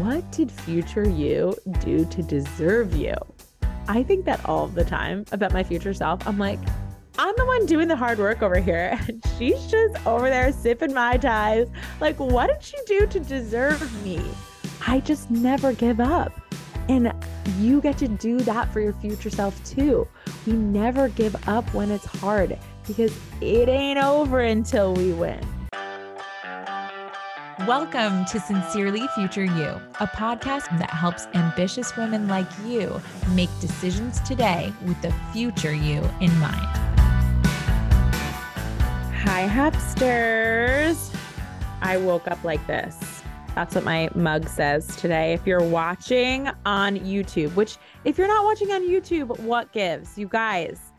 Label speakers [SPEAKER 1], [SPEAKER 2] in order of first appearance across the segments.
[SPEAKER 1] what did future you do to deserve you? I think that all the time about my future self. I'm like, I'm the one doing the hard work over here. And she's just over there sipping Mai Tais. Like, what did she do to deserve me? I just never give up. And you get to do that for your future self too. We never give up when it's hard because it ain't over until we win.
[SPEAKER 2] Welcome to Sincerely Future You, a podcast that helps ambitious women like you make decisions today with the future you in mind.
[SPEAKER 1] Hi, Hapsters. I woke up like this. That's what my mug says today. If you're watching on YouTube, which if you're not watching on YouTube, what gives? You guys,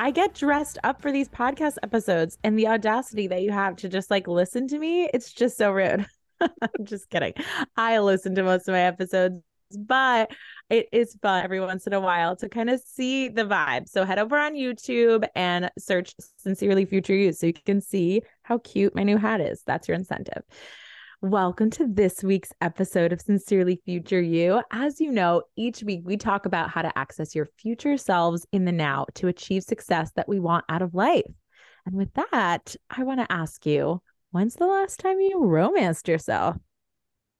[SPEAKER 1] I get dressed up for these podcast episodes and the audacity that you have to just like listen to me, it's just so rude. I'm just kidding. I listen to most of my episodes, but it is fun every once in a while to kind of see the vibe. So head over on YouTube and search Sincerely Future You so you can see how cute my new hat is. That's your incentive. Welcome to this week's episode of Sincerely Future You. As you know, each week we talk about how to access your future selves in the now to achieve success that we want out of life. And with that, I want to ask you when's the last time you romanced yourself?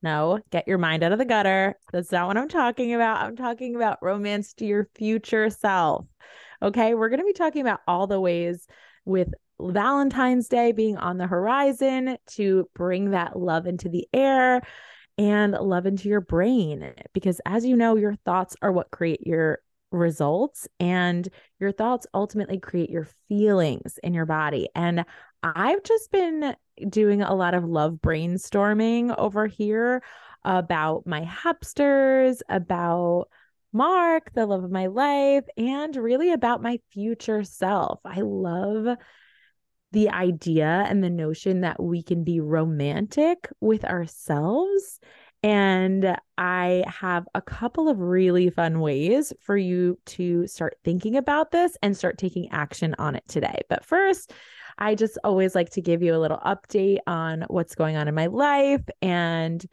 [SPEAKER 1] No, get your mind out of the gutter. That's not what I'm talking about. I'm talking about romance to your future self. Okay. We're going to be talking about all the ways with Valentine's Day being on the horizon to bring that love into the air and love into your brain. Because as you know, your thoughts are what create your results, and your thoughts ultimately create your feelings in your body. And I've just been doing a lot of love brainstorming over here about my hapsters, about Mark, the love of my life, and really about my future self. I love the idea and the notion that we can be romantic with ourselves. And I have a couple of really fun ways for you to start thinking about this and start taking action on it today. But first, I just always like to give you a little update on what's going on in my life. And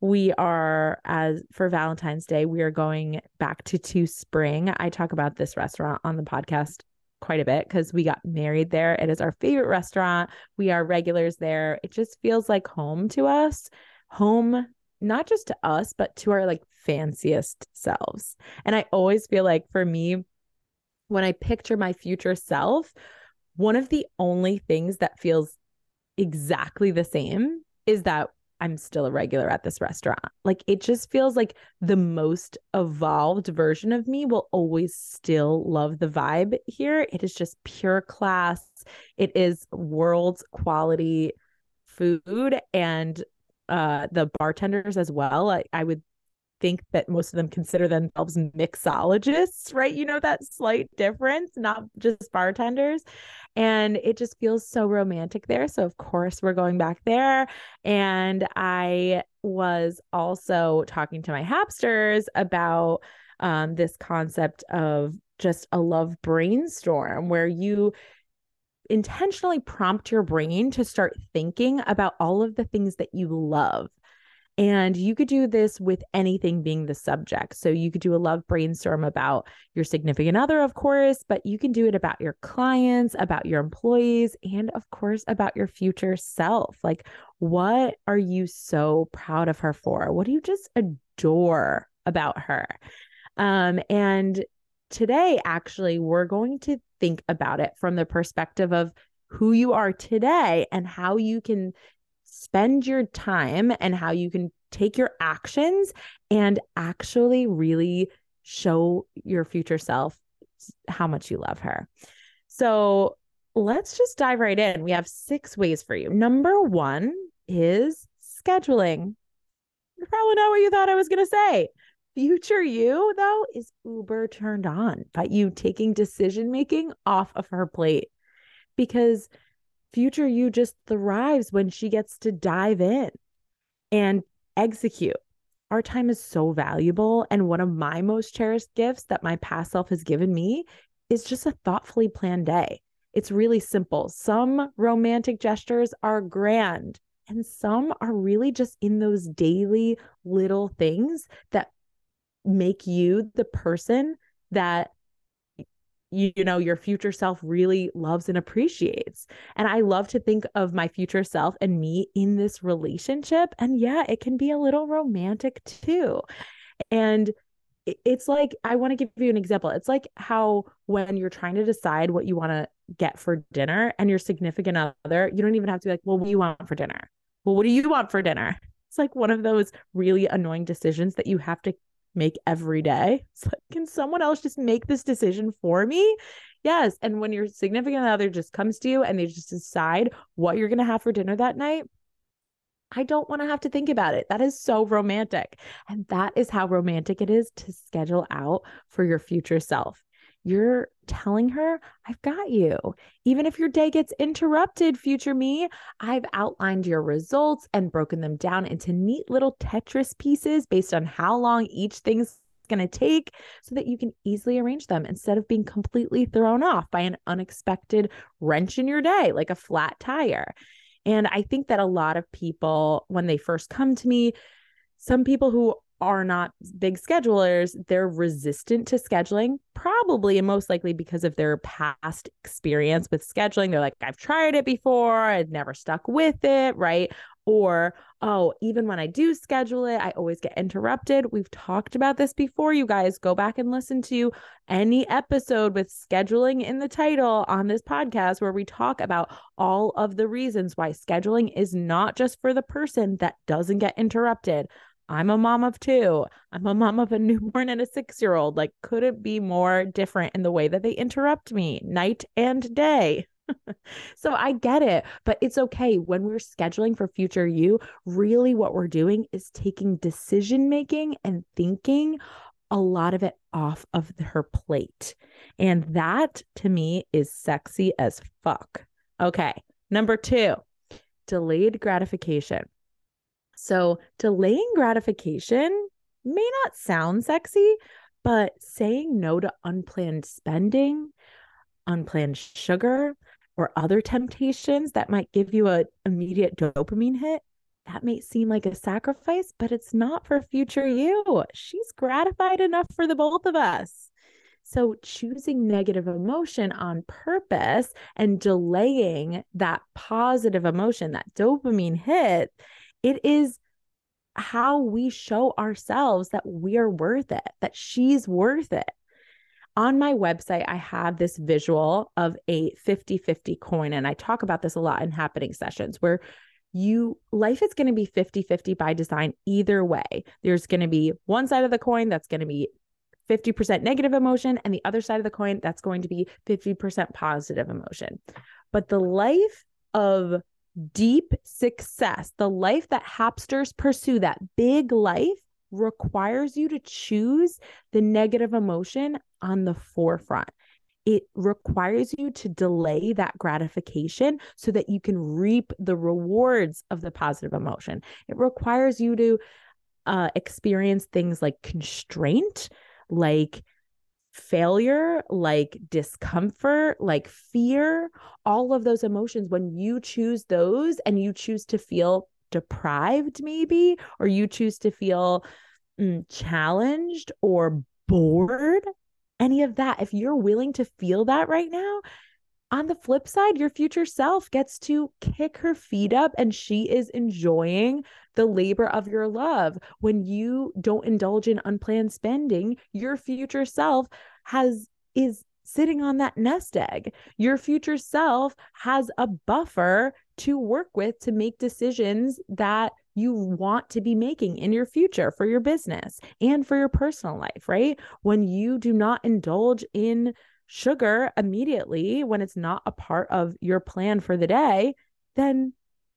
[SPEAKER 1] we are, as for Valentine's Day, we are going back to Two Spring. I talk about this restaurant on the podcast quite a bit because we got married there. It is our favorite restaurant. We are regulars there. It just feels like home to us. Home, not just to us, but to our like fanciest selves. And I always feel like for me, when I picture my future self, one of the only things that feels exactly the same is that I'm still a regular at this restaurant. Like it just feels like the most evolved version of me will always still love the vibe here. It is just pure class. It is world's quality food and uh the bartenders as well. I, I would think that most of them consider themselves mixologists, right? You know that slight difference, not just bartenders and it just feels so romantic there. So, of course, we're going back there. And I was also talking to my hapsters about um, this concept of just a love brainstorm where you intentionally prompt your brain to start thinking about all of the things that you love and you could do this with anything being the subject. So you could do a love brainstorm about your significant other, of course, but you can do it about your clients, about your employees, and of course, about your future self. Like, what are you so proud of her for? What do you just adore about her? Um, and today, actually, we're going to think about it from the perspective of who you are today and how you can spend your time and how you can take your actions and actually really show your future self how much you love her. So let's just dive right in. We have six ways for you. Number one is scheduling. You Probably not what you thought I was going to say. Future you, though, is uber turned on by you taking decision making off of her plate because future you just thrives when she gets to dive in and execute. Our time is so valuable. And one of my most cherished gifts that my past self has given me is just a thoughtfully planned day. It's really simple. Some romantic gestures are grand And some are really just in those daily little things that make you the person that you, you know your future self really loves and appreciates. And i love to think of my future self and me in this relationship and yeah it can be a little romantic too. And it's like i want to give you an example. It's like how when you're trying to decide what you want to get for dinner and your significant other you don't even have to be like well what do you want for dinner? Well what do you want for dinner? It's like one of those really annoying decisions that you have to make every day. It's like, can someone else just make this decision for me? Yes. And when your significant other just comes to you and they just decide what you're going to have for dinner that night, I don't want to have to think about it. That is so romantic. And that is how romantic it is to schedule out for your future self you're telling her, I've got you. Even if your day gets interrupted, future me, I've outlined your results and broken them down into neat little Tetris pieces based on how long each thing's going to take so that you can easily arrange them instead of being completely thrown off by an unexpected wrench in your day, like a flat tire. And I think that a lot of people, when they first come to me, some people who are not big schedulers, they're resistant to scheduling, probably and most likely because of their past experience with scheduling. They're like, I've tried it before, I've never stuck with it, right? Or, oh, even when I do schedule it, I always get interrupted. We've talked about this before, you guys. Go back and listen to any episode with scheduling in the title on this podcast where we talk about all of the reasons why scheduling is not just for the person that doesn't get interrupted. I'm a mom of two. I'm a mom of a newborn and a six year old. Like, could it be more different in the way that they interrupt me night and day? so I get it, but it's okay. When we're scheduling for future you, really what we're doing is taking decision making and thinking a lot of it off of her plate. And that to me is sexy as fuck. Okay. Number two, delayed gratification. So, delaying gratification may not sound sexy, but saying no to unplanned spending, unplanned sugar, or other temptations that might give you an immediate dopamine hit, that may seem like a sacrifice, but it's not for future you. She's gratified enough for the both of us. So, choosing negative emotion on purpose and delaying that positive emotion, that dopamine hit, it is how we show ourselves that we're worth it, that she's worth it. On my website, I have this visual of a 50 50 coin. And I talk about this a lot in Happyning sessions where you life is going to be 50 50 by design either way. There's going to be one side of the coin that's going to be 50% negative emotion, and the other side of the coin that's going to be 50% positive emotion. But the life of deep success, the life that hapsters pursue, that big life requires you to choose the negative emotion on the forefront. It requires you to delay that gratification so that you can reap the rewards of the positive emotion. It requires you to uh, experience things like constraint, like failure, like discomfort, like fear, all of those emotions, when you choose those and you choose to feel deprived, maybe, or you choose to feel mm, challenged or bored, any of that, if you're willing to feel that right now, on the flip side, your future self gets to kick her feet up and she is enjoying the labor of your love. When you don't indulge in unplanned spending, your future self has is sitting on that nest egg. Your future self has a buffer to work with to make decisions that you want to be making in your future for your business and for your personal life, right? When you do not indulge in sugar immediately when it's not a part of your plan for the day, then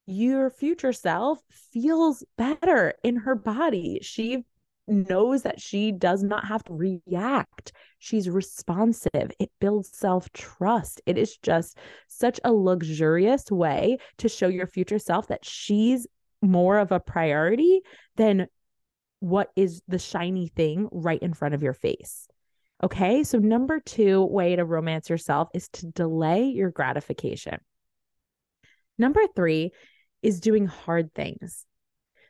[SPEAKER 1] your future self feels better in her body. She knows that she does not have to react. She's responsive. It builds self trust. It is just such a luxurious way to show your future self that she's more of a priority than what is the shiny thing right in front of your face. Okay. So, number two way to romance yourself is to delay your gratification. Number three is doing hard things.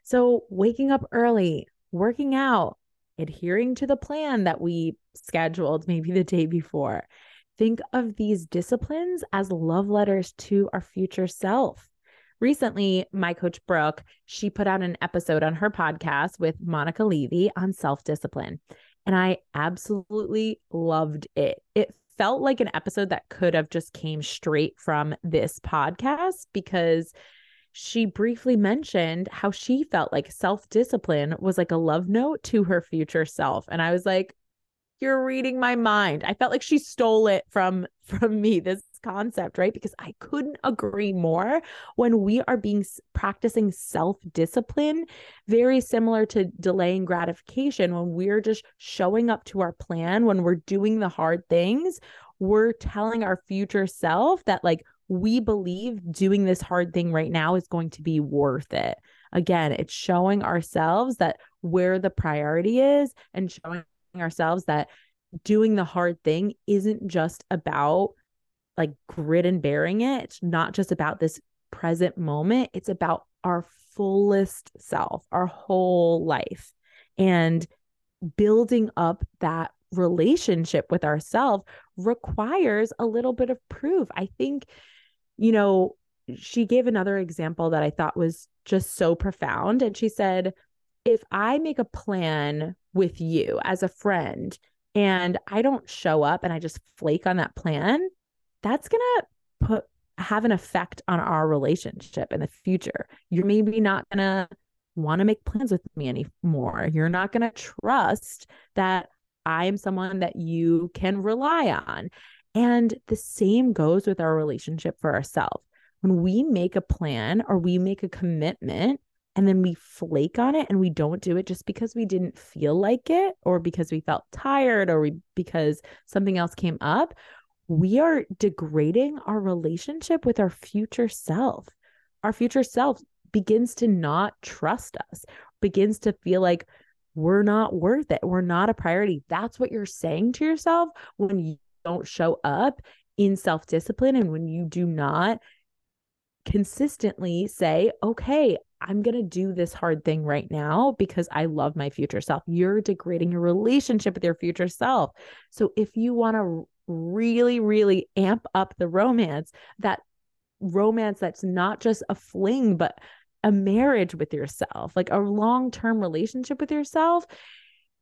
[SPEAKER 1] So, waking up early, working out, adhering to the plan that we scheduled maybe the day before. Think of these disciplines as love letters to our future self. Recently, my coach Brooke, she put out an episode on her podcast with Monica Levy on self-discipline, and I absolutely loved it. It felt like an episode that could have just came straight from this podcast because she briefly mentioned how she felt like self discipline was like a love note to her future self. And I was like, you're reading my mind. I felt like she stole it from from me this concept, right? Because I couldn't agree more when we are being practicing self-discipline, very similar to delaying gratification when we're just showing up to our plan, when we're doing the hard things, we're telling our future self that like we believe doing this hard thing right now is going to be worth it. Again, it's showing ourselves that where the priority is and showing ourselves that doing the hard thing isn't just about like grit and bearing it. Not just about this present moment, it's about our fullest self, our whole life. And building up that relationship with ourselves requires a little bit of proof. I think you know, she gave another example that I thought was just so profound. And she said, if I make a plan with you as a friend and I don't show up and I just flake on that plan, that's going to put have an effect on our relationship in the future. You're maybe not going to want to make plans with me anymore. You're not going to trust that I am someone that you can rely on. And the same goes with our relationship for ourselves. When we make a plan or we make a commitment and then we flake on it and we don't do it just because we didn't feel like it or because we felt tired or we, because something else came up, we are degrading our relationship with our future self. Our future self begins to not trust us, begins to feel like we're not worth it. We're not a priority. That's what you're saying to yourself when you don't show up in self discipline and when you do not consistently say, okay, I'm going to do this hard thing right now because I love my future self. You're degrading your relationship with your future self. So if you want to really, really amp up the romance, that romance that's not just a fling, but a marriage with yourself, like a long term relationship with yourself,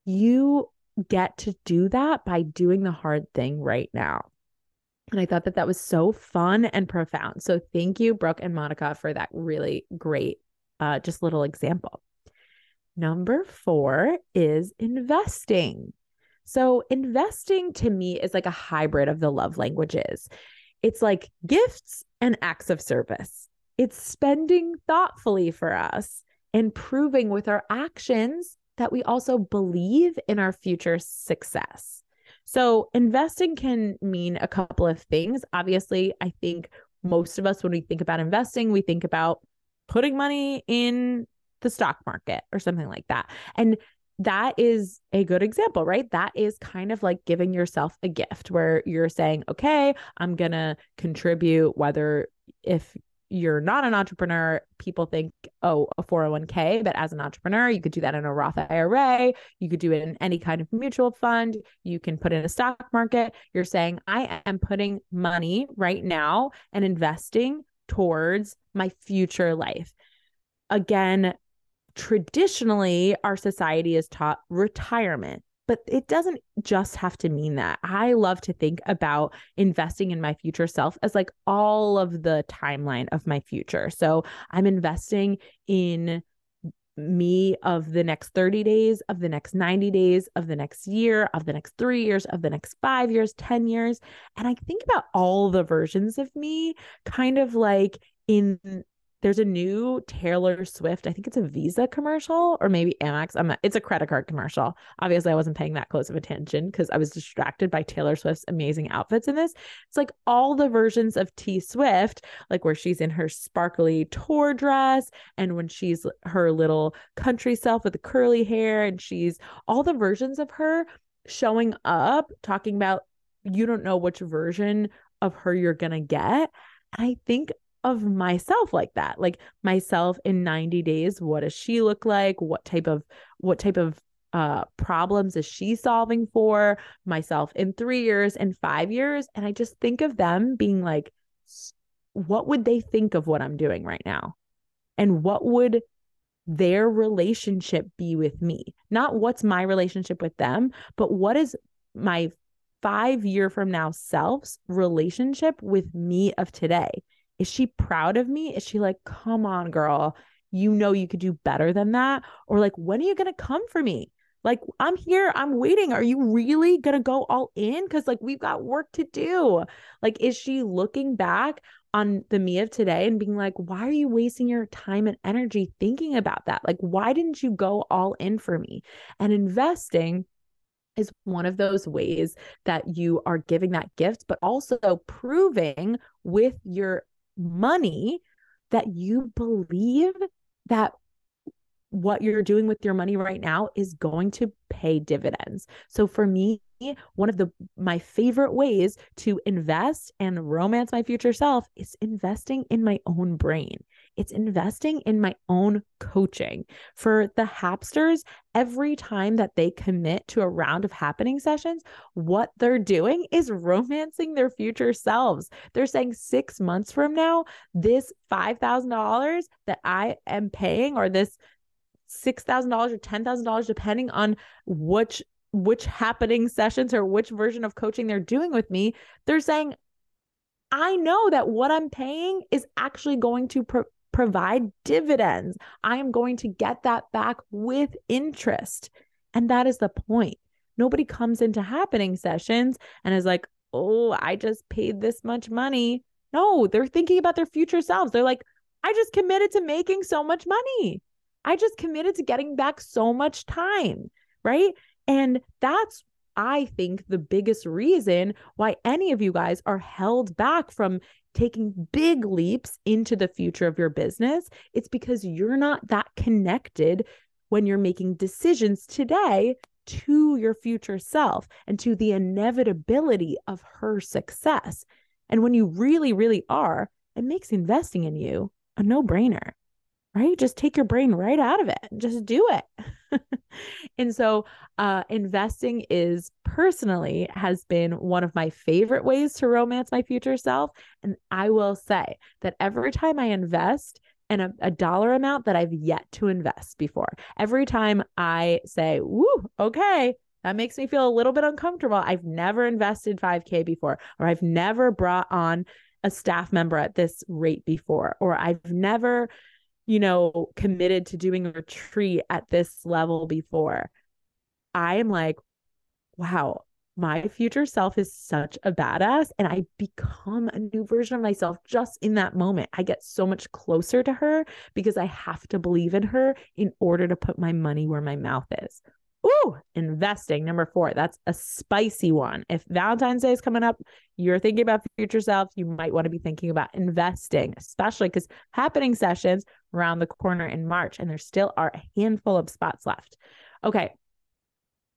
[SPEAKER 1] you get to do that by doing the hard thing right now. And I thought that that was so fun and profound. So thank you, Brooke and Monica, for that really great, uh, just little example. Number four is investing. So investing to me is like a hybrid of the love languages. It's like gifts and acts of service. It's spending thoughtfully for us and proving with our actions that we also believe in our future success. So, investing can mean a couple of things. Obviously, I think most of us, when we think about investing, we think about putting money in the stock market or something like that. And that is a good example, right? That is kind of like giving yourself a gift where you're saying, okay, I'm going to contribute, whether if you're not an entrepreneur, people think, oh, a 401k. But as an entrepreneur, you could do that in a Roth IRA. You could do it in any kind of mutual fund. You can put in a stock market. You're saying, I am putting money right now and investing towards my future life. Again, traditionally, our society is taught retirement but it doesn't just have to mean that. I love to think about investing in my future self as like all of the timeline of my future. So I'm investing in me of the next 30 days, of the next 90 days, of the next year, of the next three years, of the next five years, 10 years. And I think about all the versions of me kind of like in there's a new Taylor Swift, I think it's a Visa commercial or maybe Amex. I'm it's a credit card commercial. Obviously, I wasn't paying that close of attention because I was distracted by Taylor Swift's amazing outfits in this. It's like all the versions of T Swift, like where she's in her sparkly tour dress and when she's her little country self with the curly hair and she's all the versions of her showing up talking about you don't know which version of her you're going to get. I think of myself like that. Like myself in 90 days, what does she look like? What type of what type of uh problems is she solving for myself in 3 years and 5 years and I just think of them being like what would they think of what I'm doing right now? And what would their relationship be with me? Not what's my relationship with them, but what is my five year from now self's relationship with me of today? Is she proud of me? Is she like, come on, girl, you know you could do better than that? Or like, when are you going to come for me? Like, I'm here, I'm waiting. Are you really going to go all in? Because, like, we've got work to do. Like, is she looking back on the me of today and being like, why are you wasting your time and energy thinking about that? Like, why didn't you go all in for me? And investing is one of those ways that you are giving that gift, but also proving with your money that you believe that what you're doing with your money right now is going to pay dividends. So for me, one of the my favorite ways to invest and romance my future self is investing in my own brain. It's investing in my own coaching. For the hapsters, every time that they commit to a round of Happyning sessions, what they're doing is romancing their future selves. They're saying 6 months from now, this $5,000 that I am paying or this $6,000 or $10,000 depending on which which Happyning sessions or which version of coaching they're doing with me, they're saying I know that what I'm paying is actually going to pro- provide dividends. I am going to get that back with interest. And that is the point. Nobody comes into Happyning sessions and is like, oh, I just paid this much money. No, they're thinking about their future selves. They're like, I just committed to making so much money. I just committed to getting back so much time, right? And that's, I think, the biggest reason why any of you guys are held back from taking big leaps into the future of your business. It's because you're not that connected when you're making decisions today to your future self and to the inevitability of her success. And when you really, really are, it makes investing in you a no brainer right? Just take your brain right out of it. Just do it. and so, uh, investing is personally has been one of my favorite ways to romance my future self. And I will say that every time I invest, in a, a dollar amount that I've yet to invest before. Every time I say, woo, okay, that makes me feel a little bit uncomfortable. I've never invested 5K before, or I've never brought on a staff member at this rate before, or I've never you know, committed to doing a retreat at this level before. I am like, wow, my future self is such a badass. And I become a new version of myself just in that moment. I get so much closer to her because I have to believe in her in order to put my money where my mouth is. Ooh, investing. Number four. That's a spicy one. If Valentine's Day is coming up, you're thinking about future self, you might want to be thinking about investing, especially because Happyning sessions around the corner in March, and there still are a handful of spots left. Okay.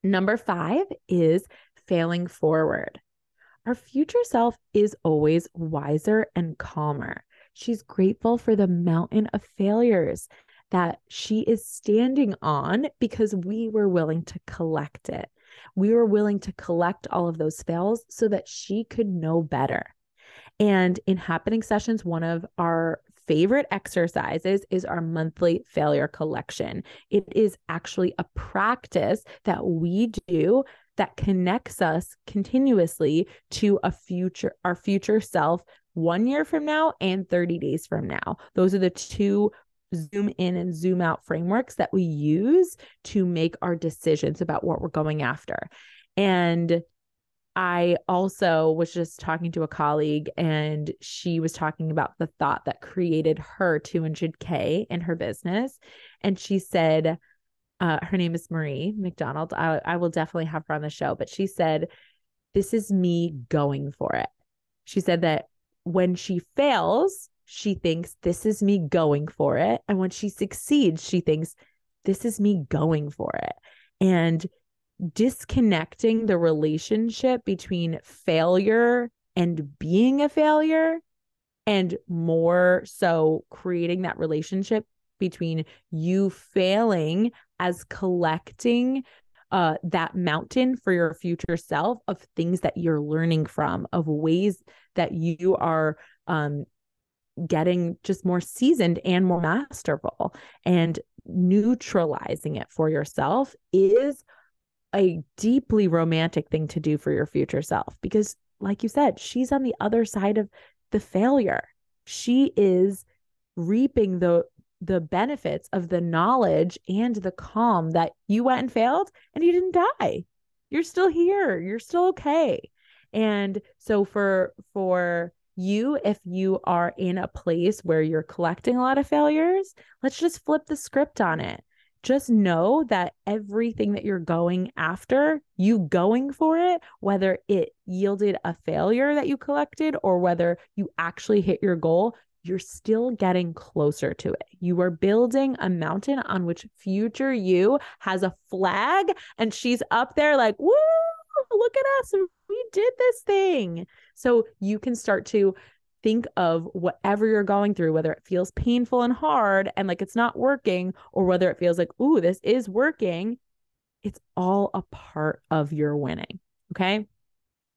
[SPEAKER 1] Number five is failing forward. Our future self is always wiser and calmer. She's grateful for the mountain of failures that she is standing on because we were willing to collect it. We were willing to collect all of those fails so that she could know better. And in Happyning sessions, one of our favorite exercises is our monthly failure collection. It is actually a practice that we do that connects us continuously to a future our future self 1 year from now and 30 days from now. Those are the two zoom in and zoom out frameworks that we use to make our decisions about what we're going after. And I also was just talking to a colleague and she was talking about the thought that created her 200K in her business. And she said, uh, her name is Marie McDonald. I, I will definitely have her on the show, but she said, This is me going for it. She said that when she fails, she thinks this is me going for it. And when she succeeds, she thinks this is me going for it. And disconnecting the relationship between failure and being a failure and more so creating that relationship between you failing as collecting uh, that mountain for your future self of things that you're learning from, of ways that you are um, getting just more seasoned and more masterful. And neutralizing it for yourself is a deeply romantic thing to do for your future self because, like you said, she's on the other side of the failure. She is reaping the the benefits of the knowledge and the calm that you went and failed and you didn't die. You're still here. You're still okay. And so for for you if you are in a place where you're collecting a lot of failures, let's just flip the script on it. Just know that everything that you're going after, you going for it, whether it yielded a failure that you collected or whether you actually hit your goal, you're still getting closer to it. You are building a mountain on which future you has a flag and she's up there like, woo, look at us. We did this thing. So you can start to think of whatever you're going through, whether it feels painful and hard and like it's not working, or whether it feels like, ooh, this is working. It's all a part of your winning. Okay.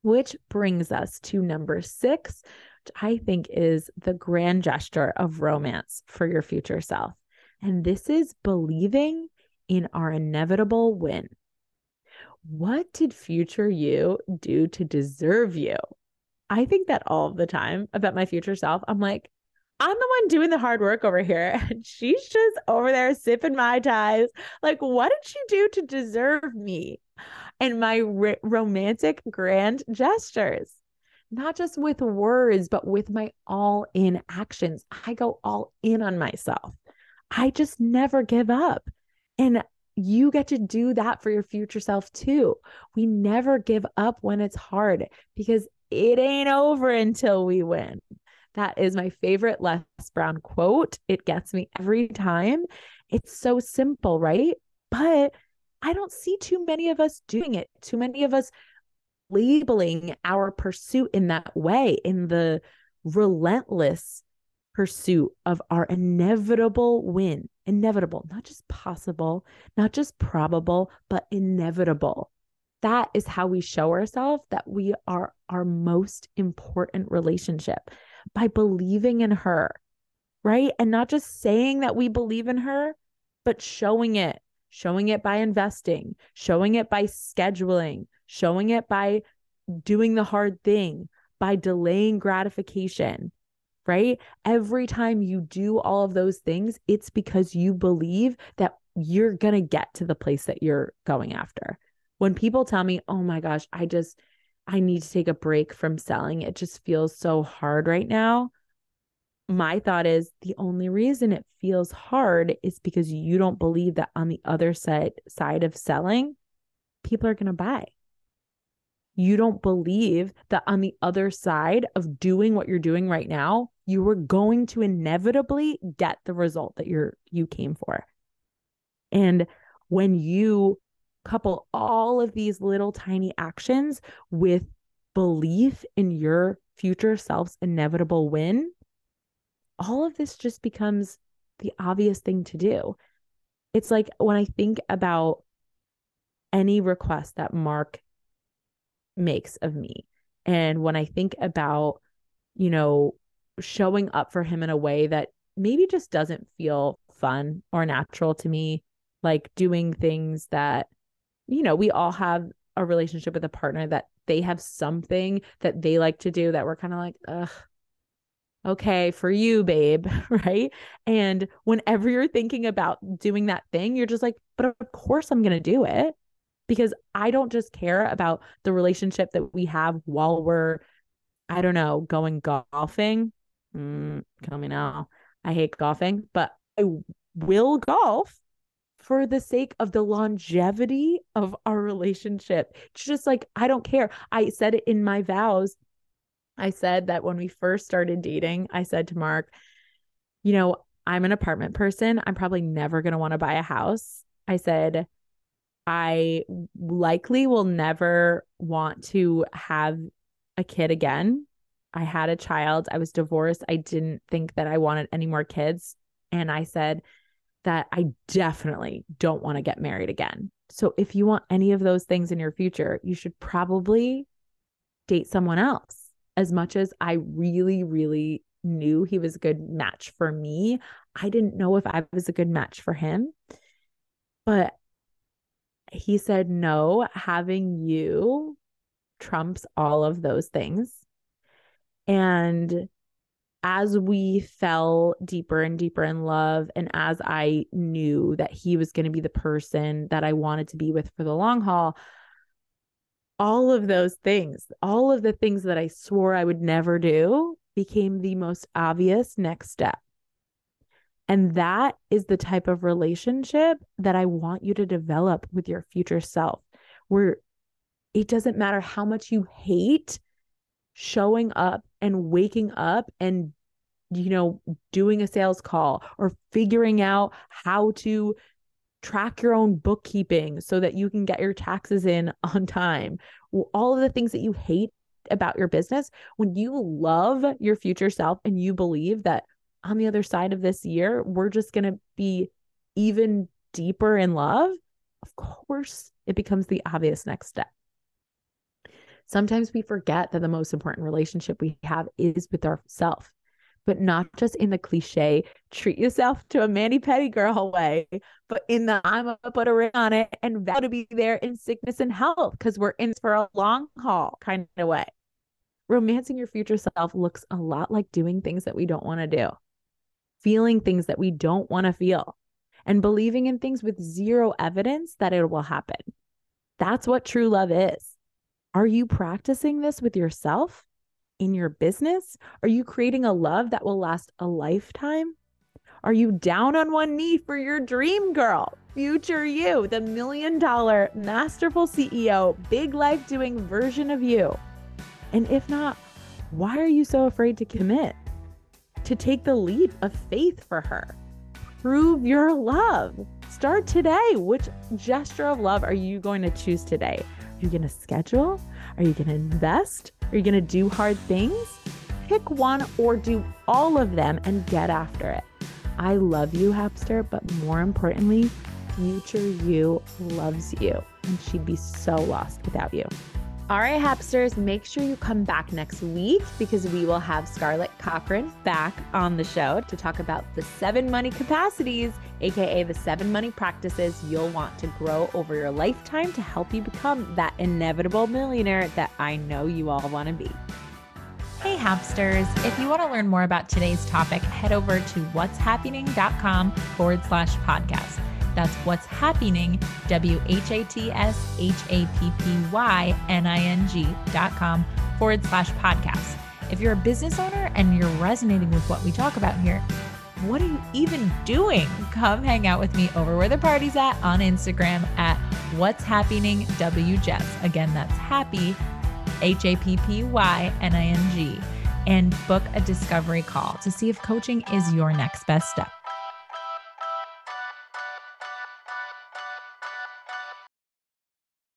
[SPEAKER 1] Which brings us to number six, which I think is the grand gesture of romance for your future self. And this is believing in our inevitable win. What did future you do to deserve you? I think that all the time about my future self. I'm like, I'm the one doing the hard work over here, and she's just over there sipping Mai Tais. Like, what did she do to deserve me and my r- romantic grand gestures? not just with words, but with my all in actions. I go all in on myself. I just never give up. And you get to do that for your future self too. We never give up when it's hard because it ain't over until we win. That is my favorite Les Brown quote. It gets me every time. It's so simple, right? But I don't see too many of us doing it. Too many of us labeling our pursuit in that way, in the relentless pursuit of our inevitable win. Inevitable, not just possible, not just probable, but inevitable. That is how we show ourselves that we are our most important relationship by believing in her, right? And not just saying that we believe in her, but showing it, showing it by investing, showing it by scheduling, showing it by doing the hard thing, by delaying gratification, right? Every time you do all of those things, it's because you believe that you're going to get to the place that you're going after. When people tell me, oh my gosh, I just, I need to take a break from selling, it just feels so hard right now. My thought is the only reason it feels hard is because you don't believe that on the other side side of selling, people are going to buy you don't believe that on the other side of doing what you're doing right now, you were going to inevitably get the result that you're you came for. And when you couple all of these little tiny actions with belief in your future self's inevitable win, all of this just becomes the obvious thing to do. It's like when I think about any request that Mark makes of me. And when I think about, you know, showing up for him in a way that maybe just doesn't feel fun or natural to me, like doing things that, you know, we all have a relationship with a partner that they have something that they like to do that we're kind of like, ugh, okay, for you, babe. Right. And whenever you're thinking about doing that thing, you're just like, but of course I'm going to do it because I don't just care about the relationship that we have while we're, I don't know, going golfing. Mm, me now. I hate golfing, but I will golf for the sake of the longevity of our relationship. It's just like, I don't care. I said it in my vows. I said that when we first started dating, I said to Mark, you know, I'm an apartment person. I'm probably never going to want to buy a house. I said, I likely will never want to have a kid again. I had a child. I was divorced. I didn't think that I wanted any more kids. And I said that I definitely don't want to get married again. So if you want any of those things in your future, you should probably date someone else. As much as I really, really knew he was a good match for me, I didn't know if I was a good match for him. But he said, no, having you trumps all of those things. And as we fell deeper and deeper in love, and as I knew that he was going to be the person that I wanted to be with for the long haul, all of those things, all of the things that I swore I would never do, became the most obvious next step. And that is the type of relationship that I want you to develop with your future self, where it doesn't matter how much you hate showing up and waking up and you know doing a sales call or figuring out how to track your own bookkeeping so that you can get your taxes in on time. All of the things that you hate about your business when you love your future self and you believe that on the other side of this year we're just going to be even deeper in love of course it becomes the obvious next step Sometimes we forget that the most important relationship we have is with ourself, but not just in the cliche treat yourself to a mani petty girl way, but in the I'm gonna put a ring on it and vow to be there in sickness and health because we're in for a long haul kind of way. Romancing your future self looks a lot like doing things that we don't want to do, feeling things that we don't want to feel, and believing in things with zero evidence that it will happen. That's what true love is. Are you practicing this with yourself in your business? Are you creating a love that will last a lifetime? Are you down on one knee for your dream girl, future you, the million dollar masterful CEO, big life doing version of you? And if not, why are you so afraid to commit? To take the leap of faith for her? Prove your love. Start today. Which gesture of love are you going to choose today? Are you going to schedule? Are you going to invest? Are you going to do hard things? Pick one or do all of them and get after it. I love you, Hapster, but more importantly, future you loves you, and she'd be so lost without you. All right, Hapsters, make sure you come back next week because we will have Scarlett Cochran back on the show to talk about the seven money capacities, aka the seven money practices you'll want to grow over your lifetime to help you become that inevitable millionaire that I know you all want to be.
[SPEAKER 2] Hey, Hapsters. If you want to learn more about today's topic, head over to whatshappyning.com forward slash podcast. That's what's happening, W H A T S H A P P Y N I N G dot com forward slash podcast. If you're a business owner and you're resonating with what we talk about here, what are you even doing? Come hang out with me over where the party's at on Instagram at what's happening WJess. Again, that's happy, H A P P Y N I N G, and book a discovery call to see if coaching is your next best step.